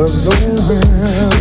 Out of came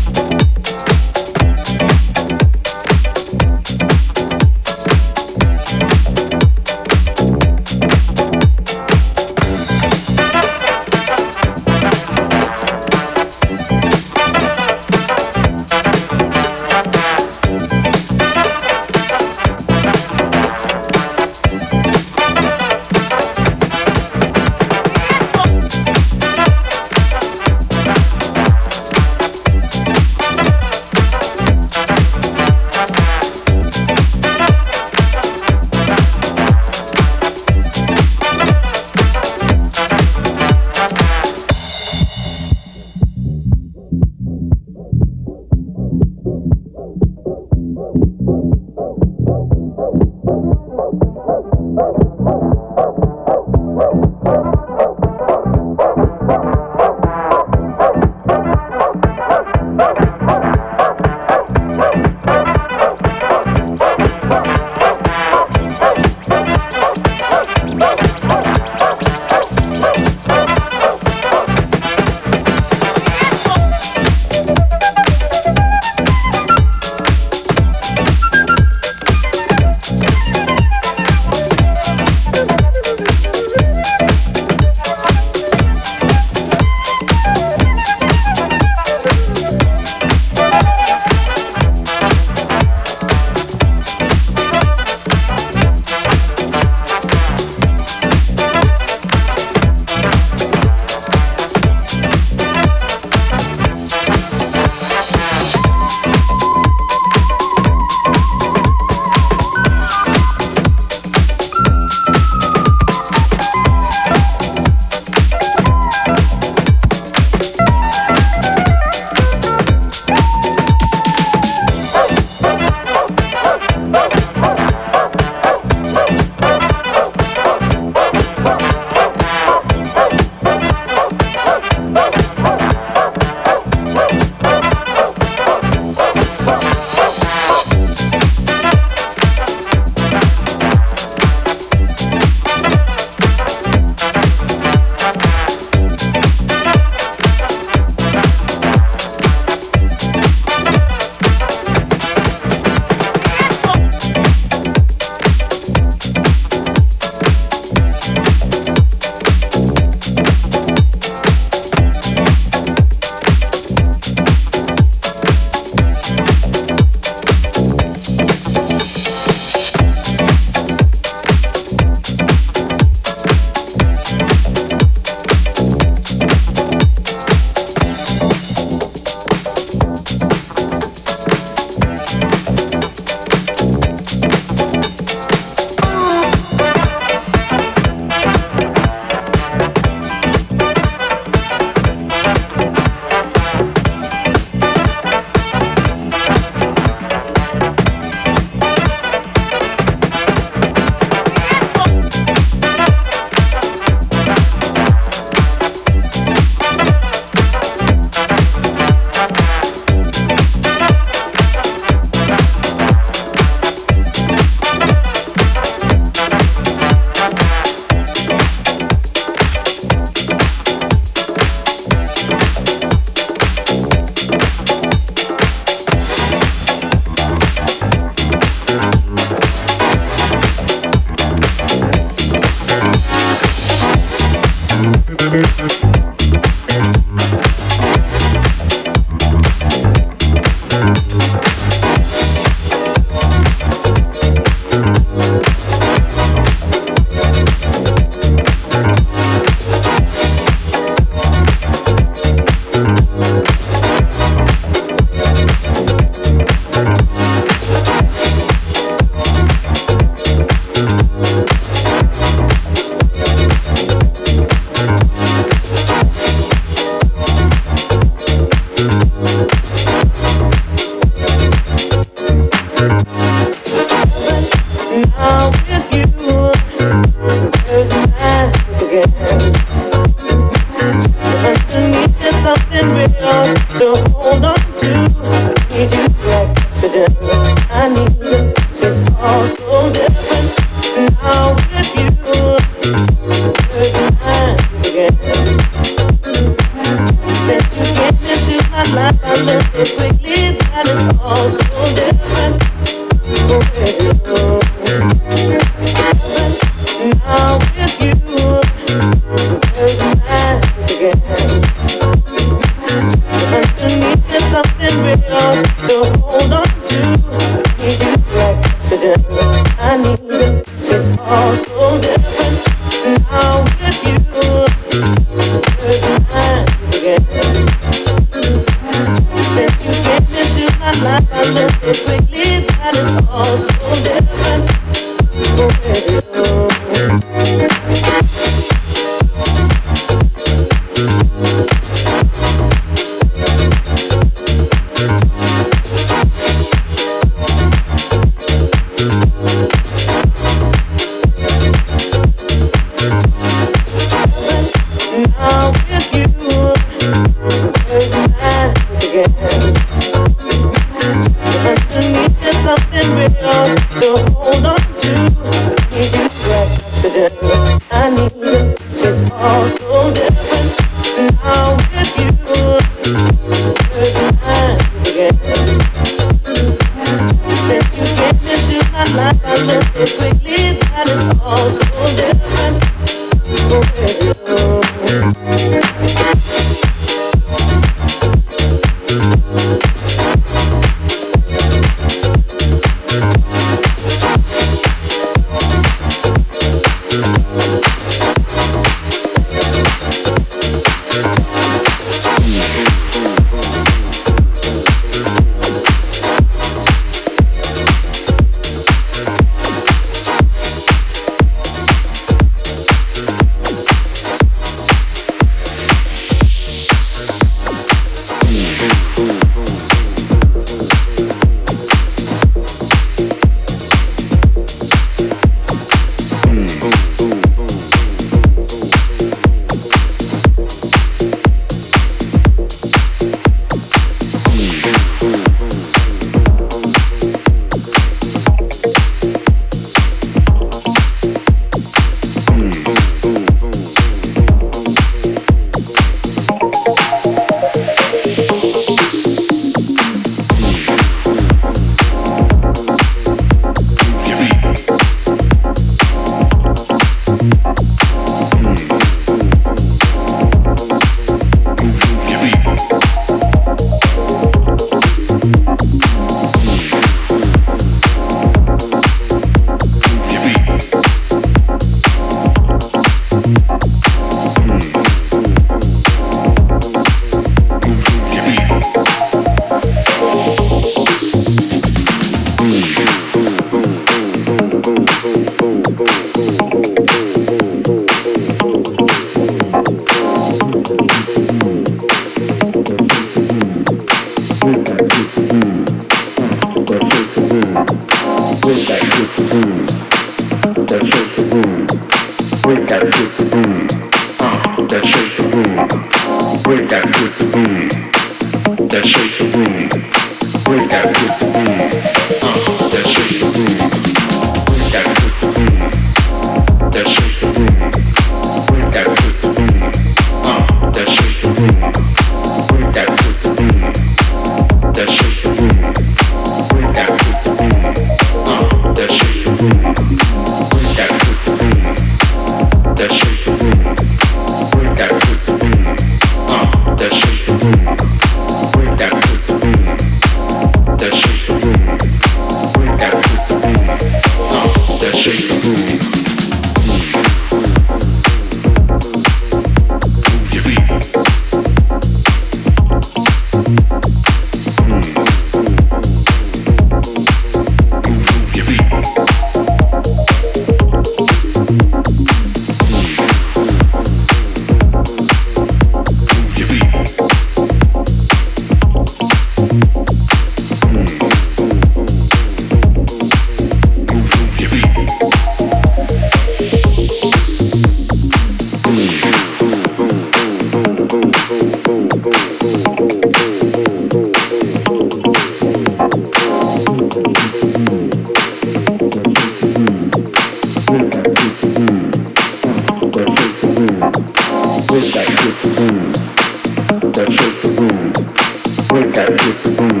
Break that with the boom.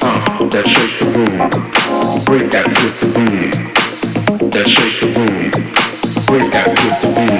Uh, uh-huh. that shake the boom. Break that with the boom. That shake the. Break that with boom.